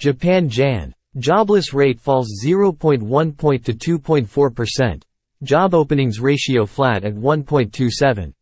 Japan Jan. Jobless rate falls 0.1 point to 2.4%. Job openings ratio flat at 1.27.